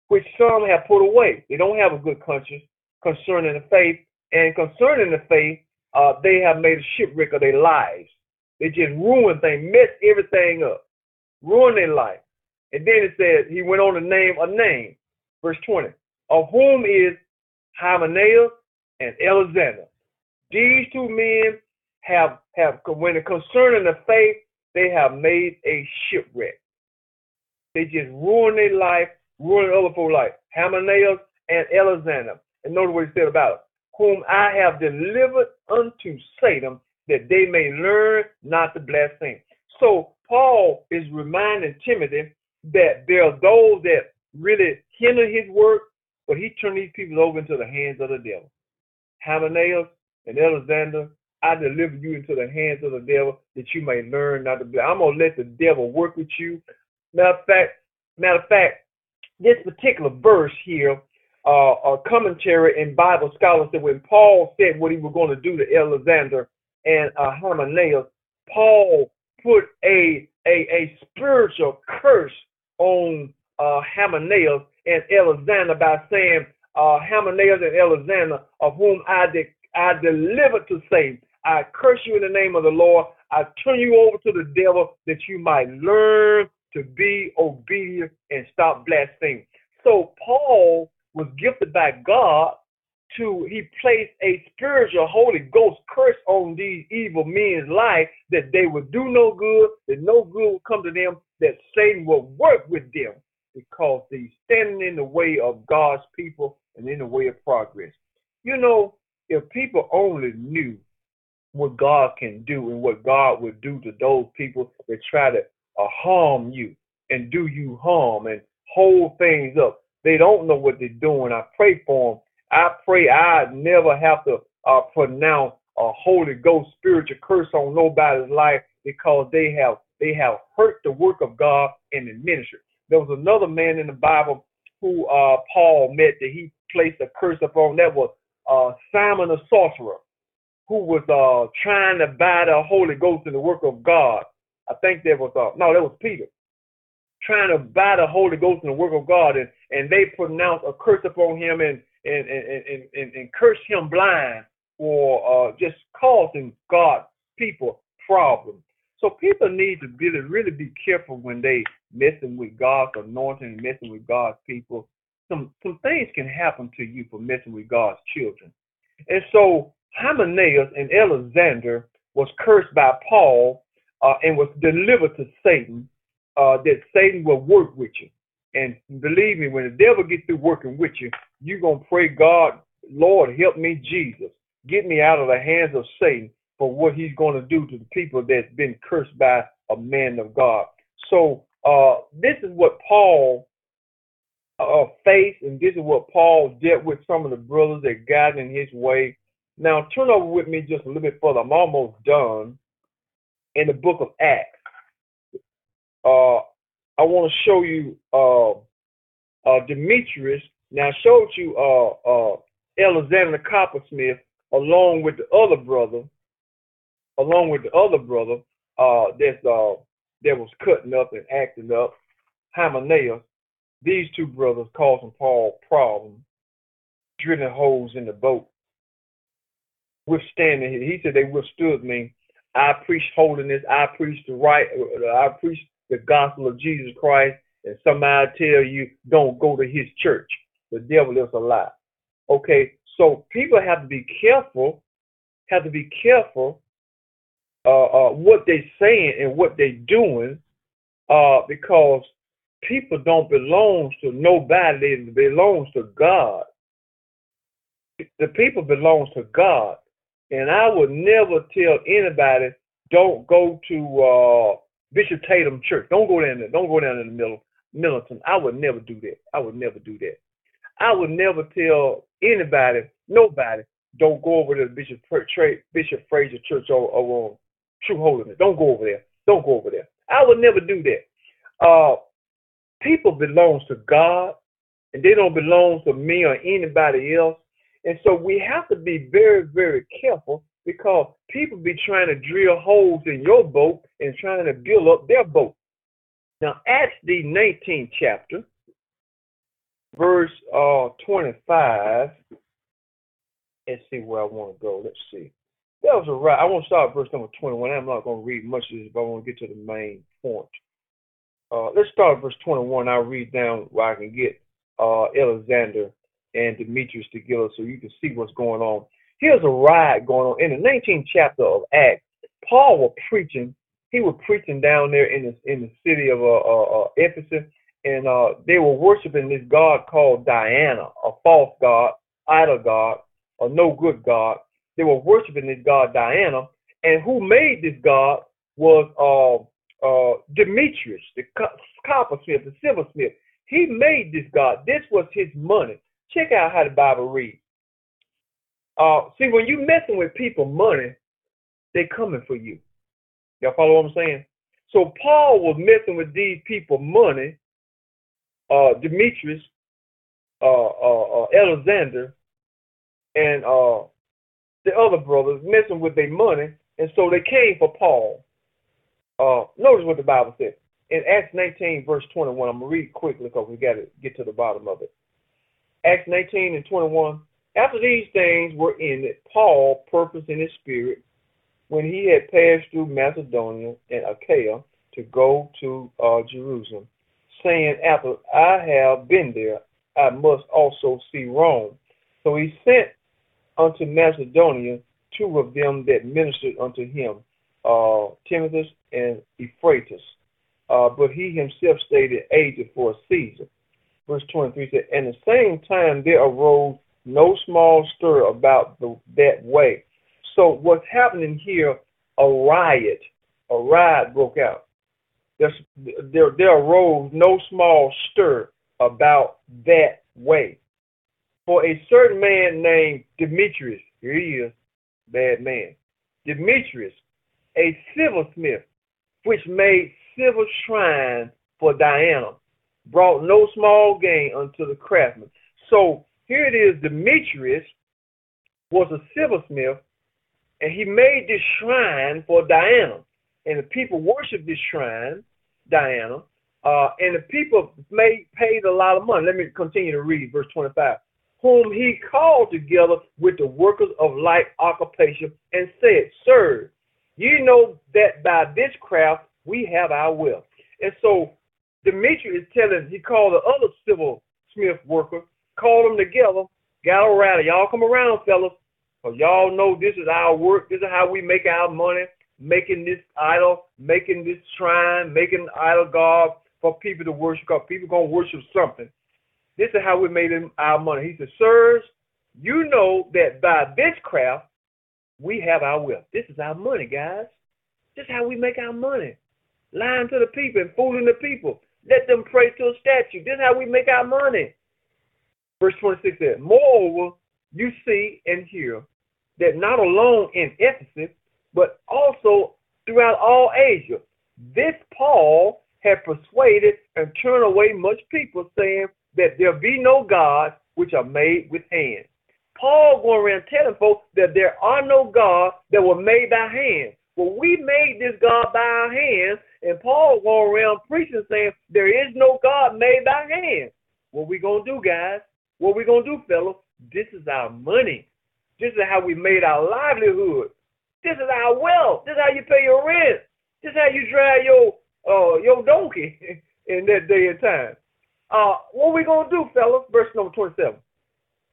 which some have put away. They don't have a good conscience concerning the faith, and concerning the faith, uh, they have made a shipwreck of their lives. They just ruin things, mess everything up, ruin their life. And then it says, he went on to name a name, verse 20, of whom is Hymenaeus and Alexander. These two men have, have when it concerning the faith, they have made a shipwreck. They just ruined their life, ruined other people's life. Hymenaeus and Alexander. And notice what he said about it. Whom I have delivered unto Satan, that they may learn not to blaspheme. So Paul is reminding Timothy that there are those that really hinder his work, but he turned these people over into the hands of the devil. Hymenaeus and Alexander, I deliver you into the hands of the devil that you may learn not to be. I'm gonna let the devil work with you. Matter of fact, matter of fact, this particular verse here, uh, a commentary in Bible scholars said when Paul said what he was going to do to Alexander and uh, Hymenaeus, Paul put a, a a spiritual curse on uh, Hymenaeus and Alexander by saying, uh, Hymenaeus and Alexander, of whom I, de- I delivered to Satan. I curse you in the name of the Lord. I turn you over to the devil that you might learn to be obedient and stop blaspheming. So Paul was gifted by God to he placed a spiritual Holy Ghost curse on these evil men's life that they would do no good, that no good would come to them, that Satan will work with them because they standing in the way of God's people and in the way of progress. You know, if people only knew what God can do and what God would do to those people that try to uh, harm you and do you harm and hold things up, they don't know what they're doing. I pray for them. I pray I never have to uh, pronounce a Holy Ghost spiritual curse on nobody's life because they have they have hurt the work of God in the ministry. There was another man in the Bible who uh, Paul met that he placed a curse upon. That was uh, Simon the sorcerer, who was uh, trying to buy the Holy Ghost in the work of God. I think that was uh, no, that was Peter, trying to buy the Holy Ghost in the work of God, and and they pronounced a curse upon him and and and and, and, and curse him blind for uh, just causing God people problems. So people need to really, really be careful when they messing with God's anointing messing with God's people. Some some things can happen to you for messing with God's children. And so Hymenaeus and Alexander was cursed by Paul uh, and was delivered to Satan, uh, that Satan will work with you. And believe me, when the devil gets through working with you, you're going to pray, God, Lord, help me, Jesus. Get me out of the hands of Satan for what he's going to do to the people that's been cursed by a man of God. So uh, this is what Paul uh, faced, and this is what Paul dealt with some of the brothers that got in his way. Now turn over with me just a little bit further. I'm almost done in the book of Acts. Uh, I want to show you uh, uh, Demetrius Now I showed you uh uh Alexander Coppersmith along with the other brother, along with the other brother, uh that's that was cutting up and acting up, Hymenaeus. These two brothers causing Paul problems, drilling holes in the boat, withstanding. He said they withstood me. I preach holiness. I preach the right. I preach the gospel of Jesus Christ. And somebody tell you don't go to his church. The devil is a lie. Okay, so people have to be careful. Have to be careful uh, uh, what they're saying and what they're doing, uh, because people don't belong to nobody. They belongs to God. The people belongs to God, and I would never tell anybody don't go to uh, Bishop Tatum Church. Don't go down there. Don't go down in the middle militant. I would never do that. I would never do that. I would never tell anybody, nobody, don't go over to Bishop Bishop Fraser Church over, over on True Holiness. Don't go over there. Don't go over there. I would never do that. Uh, people belongs to God, and they don't belong to me or anybody else. And so we have to be very, very careful because people be trying to drill holes in your boat and trying to build up their boat. Now, Acts the 19th chapter, verse uh 25. Let's see where I want to go. Let's see. That was a right. I want to start verse number 21. I'm not going to read much of this, but I want to get to the main point. Uh, let's start verse 21. I'll read down where I can get uh, Alexander and Demetrius together so you can see what's going on. Here's a riot going on. In the 19th chapter of Acts, Paul was preaching. He was preaching down there in the, in the city of uh, uh, uh Ephesus, and uh, they were worshiping this god called Diana, a false god, idol god, a no good god. They were worshiping this god Diana, and who made this god was uh, uh, Demetrius, the coppersmith, the silversmith. He made this god. This was his money. Check out how the Bible reads. Uh, see, when you messing with people money, they coming for you. Y'all follow what I'm saying? So Paul was messing with these people money uh, Demetrius, uh, uh, uh, Alexander, and uh, the other brothers messing with their money, and so they came for Paul. Uh, notice what the Bible says in Acts 19, verse 21. I'm gonna read quickly because we got to get to the bottom of it. Acts 19 and 21. After these things were ended, Paul purposed in his spirit when he had passed through Macedonia and Achaia to go to uh, Jerusalem saying, After I have been there, I must also see Rome. So he sent unto Macedonia two of them that ministered unto him, uh, Timothy and Erastus. Uh, but he himself stayed at Asia for Caesar. Verse 23 said, And at the same time there arose no small stir about the, that way. So what's happening here, a riot, a riot broke out there, there, there arose no small stir about that way. For a certain man named Demetrius, here he is, bad man, Demetrius, a silversmith, which made silver shrines for Diana, brought no small gain unto the craftsmen. So here it is, Demetrius was a silversmith, and he made this shrine for Diana. And the people worshiped this shrine, Diana, uh, and the people made paid a lot of money. Let me continue to read verse 25. Whom he called together with the workers of like occupation and said, Sir, you know that by this craft we have our wealth. And so Demetrius is telling, he called the other civil smith worker, called them together, got around, y'all come around, fellas, because y'all know this is our work, this is how we make our money making this idol, making this shrine, making idol god for people to worship. Because people gonna worship something. This is how we made our money. He said, "Sirs, you know that by this craft we have our wealth. This is our money, guys. This is how we make our money. Lying to the people and fooling the people. Let them pray to a statue. This is how we make our money." Verse 26 says, Moreover, you see and hear that not alone in Ephesus, but also throughout all Asia. This Paul had persuaded and turned away much people, saying, that there be no gods which are made with hands. Paul going around telling folks that there are no gods that were made by hands. Well, we made this God by our hands, and Paul going around preaching saying there is no God made by hands. What we gonna do, guys? What we gonna do, fellas? This is our money. This is how we made our livelihood. This is our wealth. This is how you pay your rent. This is how you drive your uh your donkey (laughs) in that day and time. Uh, what we gonna do, fellas? Verse number twenty-seven.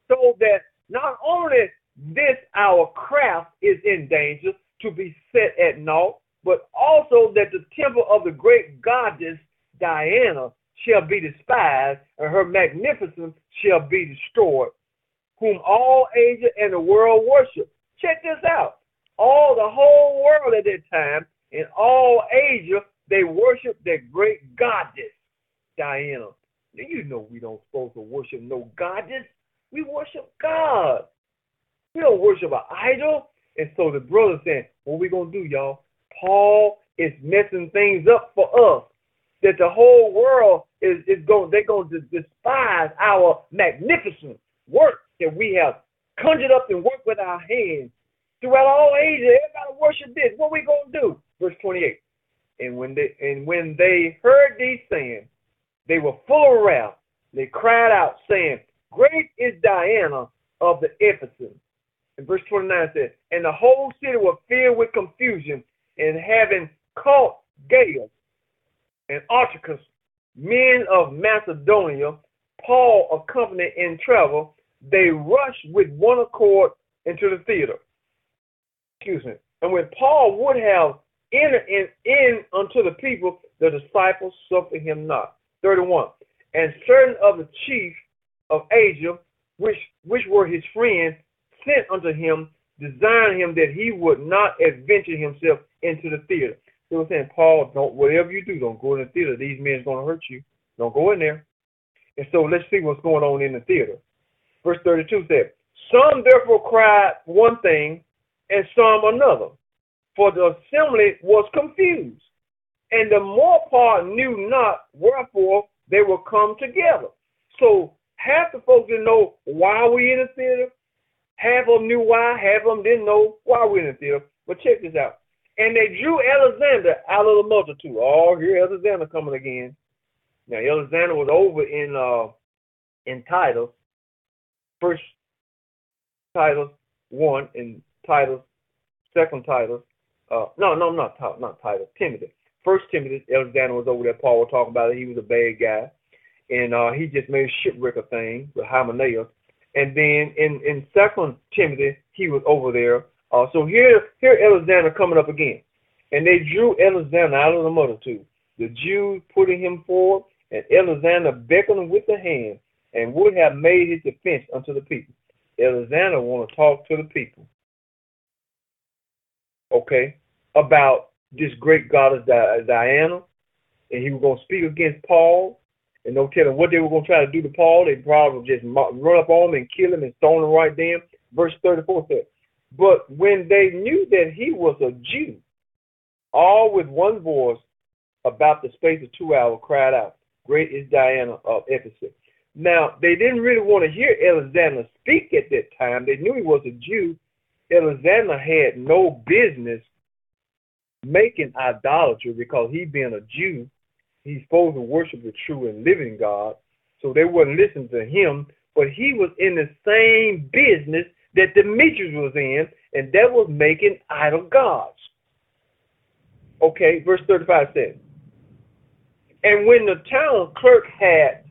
So that not only this our craft is in danger to be set at naught, but also that the temple of the great goddess Diana shall be despised, and her magnificence shall be destroyed, whom all Asia and the world worship. Check this out. All the whole world at that time, in all Asia, they worship that great goddess, Diana. Now, you know we don't supposed to worship no goddess. We worship God. We don't worship an idol. And so the brother saying, what we to do, y'all? Paul is messing things up for us. That the whole world is, is going, they're going to despise our magnificent work that we have conjured up and worked with our hands throughout all ages. Everybody worship this. What we going to do? Verse 28. And when they and when they heard these sayings, they were full of wrath. They cried out, saying, Great is Diana of the Ephesians. And verse 29 says, And the whole city was filled with confusion, and having caught Gaius and Aristarchus, men of Macedonia, Paul accompanied in travel, they rushed with one accord into the theater. Excuse me. And when Paul would have entered in, in unto the people, the disciples suffered him not. 31. And certain of the chief of Asia, which which were his friends, sent unto him, desiring him that he would not adventure himself into the theater. They were saying, Paul, don't whatever you do, don't go in the theater. These men's gonna hurt you. Don't go in there. And so let's see what's going on in the theater. Verse 32 said, Some therefore cried one thing, and some another, for the assembly was confused and the more part knew not wherefore they were come together. So half the folks didn't know why we in the theater. Half of them knew why, half of them didn't know why we the theater. But check this out. And they drew Alexander out of the multitude. Oh, here Alexander coming again. Now Alexander was over in uh in Titus, first Titus one and Titus, second Titus. Uh, no, no, not not Titus, Timothy. First Timothy, Alexander was over there. Paul was talking about it. He was a bad guy, and uh, he just made shipwreck of things with Hymenaeus. And then in in Second Timothy, he was over there. Uh, so here here Alexander coming up again, and they drew Alexander out of the multitude. The Jews putting him forward, and Alexander beckoned with the hand, and would have made his defense unto the people. Alexander want to talk to the people. Okay, about this great goddess Diana, and he was going to speak against Paul, and no telling what they were going to try to do to Paul. They probably just run up on him and kill him and stone him right then. Verse 34 says, But when they knew that he was a Jew, all with one voice about the space of two hours cried out, Great is Diana of Ephesus. Now, they didn't really want to hear Alexander speak at that time. They knew he was a Jew. Alexander had no business making idolatry because he being a Jew, he's supposed to worship the true and living God. So they wouldn't listen to him, but he was in the same business that Demetrius was in, and that was making idol gods. Okay, verse 35 says, And when the town clerk had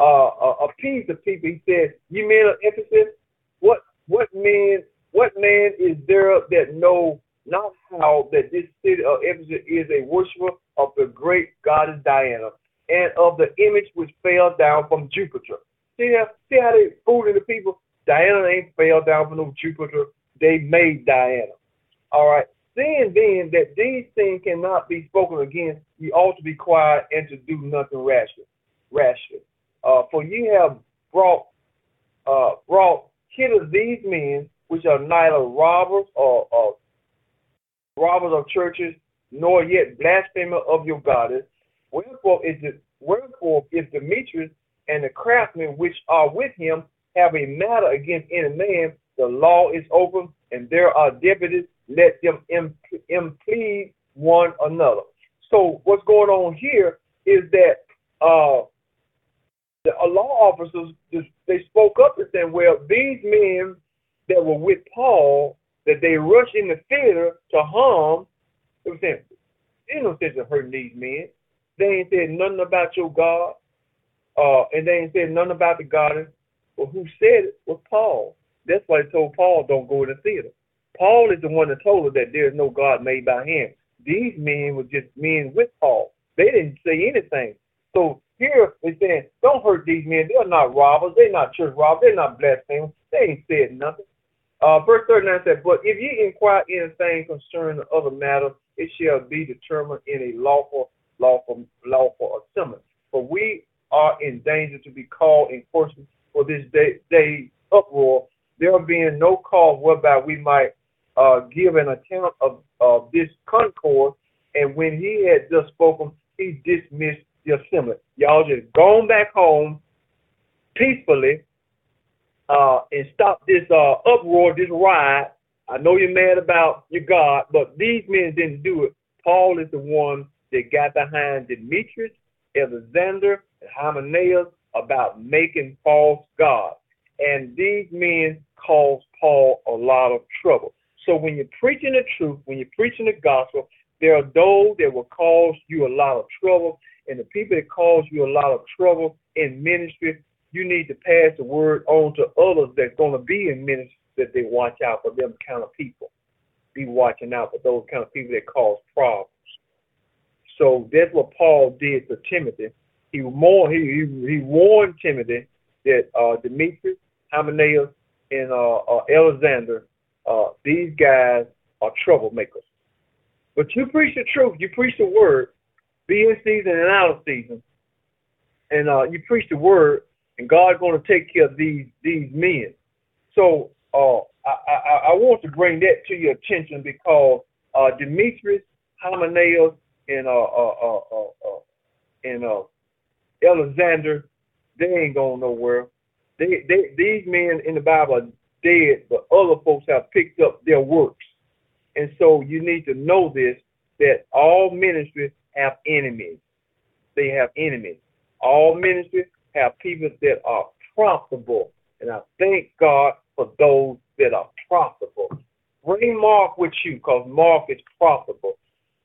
uh, uh, appeased the people, he said, You men of Ephesus, what what man what man is there that know not how that this city of Ephesus is a worshiper of the great goddess Diana and of the image which fell down from Jupiter. See how see how they fooling the people? Diana ain't fell down from no Jupiter. They made Diana. All right. Seeing then that these things cannot be spoken against, ye ought to be quiet and to do nothing rashly. Rashly. Uh, for ye have brought uh, brought hither these men which are neither robbers or, or robbers of churches, nor yet blasphemer of your goddess. Wherefore is it wherefore if Demetrius and the craftsmen which are with him have a matter against any man, the law is open, and there are deputies, let them impede one another. So what's going on here is that uh, the law officers they spoke up and said, "Well, these men that were with Paul, that they rushed in the theater to harm, they were saying, ain't no sense in hurting these men. They ain't said nothing about your God, uh, and they ain't said nothing about the God. Well, who said it was Paul. That's why they told Paul, don't go in the theater. Paul is the one that told her that there is no God made by him. These men were just men with Paul. They didn't say anything. So here they're saying, don't hurt these men. They're not robbers. They're not church robbers. They're not blasphemers. They ain't said nothing. Uh, verse 39 said, But if ye inquire anything concerning the other matter, it shall be determined in a lawful, lawful, lawful assembly. For we are in danger to be called in question for this day, day uproar, there being no cause whereby we might uh, give an account of, of this concord. And when he had just spoken, he dismissed the assembly. Y'all just gone back home peacefully uh, and stop this uh, uproar, this riot. I know you're mad about your God, but these men didn't do it. Paul is the one that got behind Demetrius, Alexander, and Hymenaeus about making false gods. And these men caused Paul a lot of trouble. So when you're preaching the truth, when you're preaching the gospel, there are those that will cause you a lot of trouble. And the people that cause you a lot of trouble in ministry, you need to pass the word on to others that's going to be in ministry that they watch out for them kind of people. Be watching out for those kind of people that cause problems. So that's what Paul did to Timothy. He more he he, he warned Timothy that uh, Demetrius, Hymenaeus, and uh, uh, Alexander, uh, these guys are troublemakers. But you preach the truth, you preach the word, be in season and out of season, and uh, you preach the word, and God's going to take care of these these men. So uh, I, I, I want to bring that to your attention because uh, Demetrius, Hymenaeus, and uh, uh, uh, uh, uh and uh, Alexander, they ain't going nowhere. They, they, these men in the Bible are dead, but other folks have picked up their works. And so you need to know this that all ministries have enemies. They have enemies. All ministries have people that are profitable. And I thank God for those that are profitable. Bring Mark with you because Mark is profitable.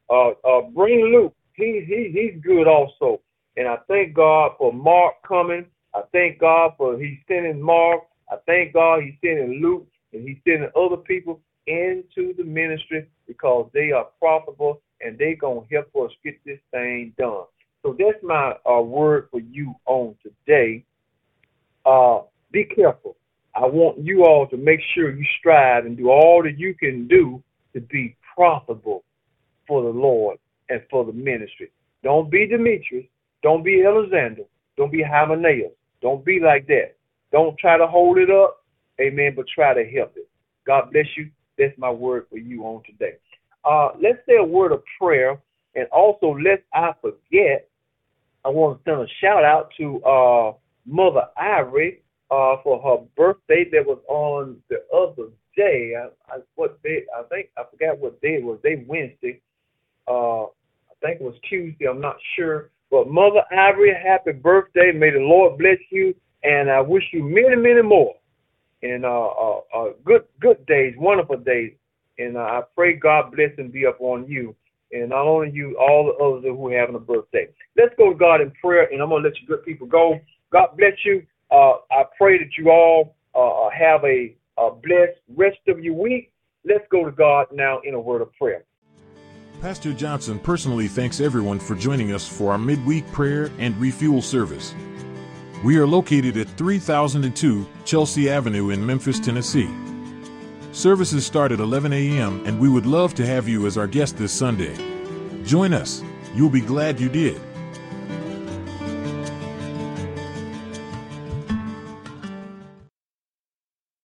Uh, uh, bring Luke. He, he, he's good also. And I thank God for Mark coming. I thank God for He's sending Mark. I thank God He's sending Luke and He's sending other people into the ministry because they are profitable and they're going to help us get this thing done. So that's my uh, word for you on today. Uh, be careful. I want you all to make sure you strive and do all that you can do to be profitable for the Lord and for the ministry. Don't be Demetrius. Don't be Alexander. Don't be Hymenaeus. Don't be like that. Don't try to hold it up. Amen. But try to help it. God bless you. That's my word for you on today. Uh, let's say a word of prayer. And also, lest I forget, I want to send a shout out to uh, Mother Ivory uh, for her birthday that was on the other day. I, I, what day? I think I forgot what day it was. Day Wednesday. Uh, I think it was Tuesday. I'm not sure. But Mother Ivory, happy birthday. May the Lord bless you, and I wish you many, many more. And uh, uh, uh good, good days, wonderful days. And uh, I pray God bless and be upon you, and not only you, all the others who are having a birthday. Let's go to God in prayer, and I'm gonna let you good people go. God bless you. Uh, I pray that you all uh, uh have a, a blessed rest of your week. Let's go to God now in a word of prayer. Pastor Johnson personally thanks everyone for joining us for our midweek prayer and refuel service. We are located at 3002 Chelsea Avenue in Memphis, Tennessee. Services start at 11 a.m., and we would love to have you as our guest this Sunday. Join us. You'll be glad you did.